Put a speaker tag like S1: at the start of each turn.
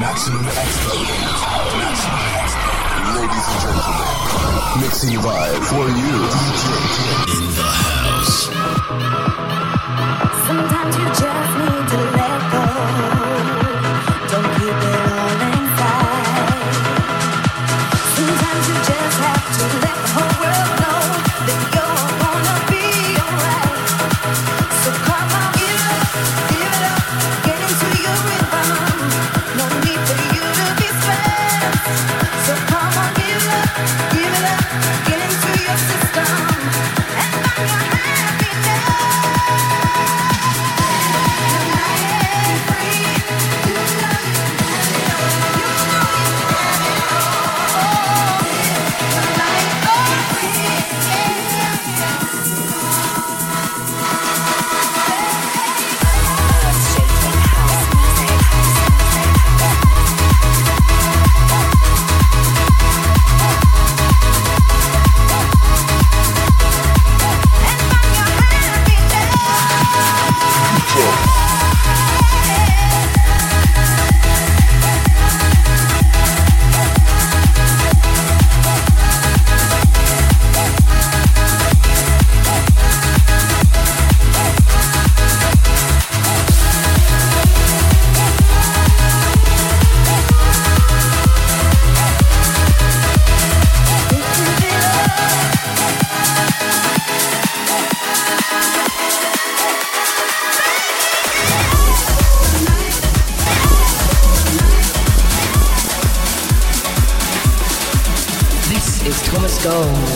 S1: Maximum exponent. Maximum. Ladies and gentlemen, mixing vibe for you, DJ in the house.
S2: Sometimes you just need.
S3: gold.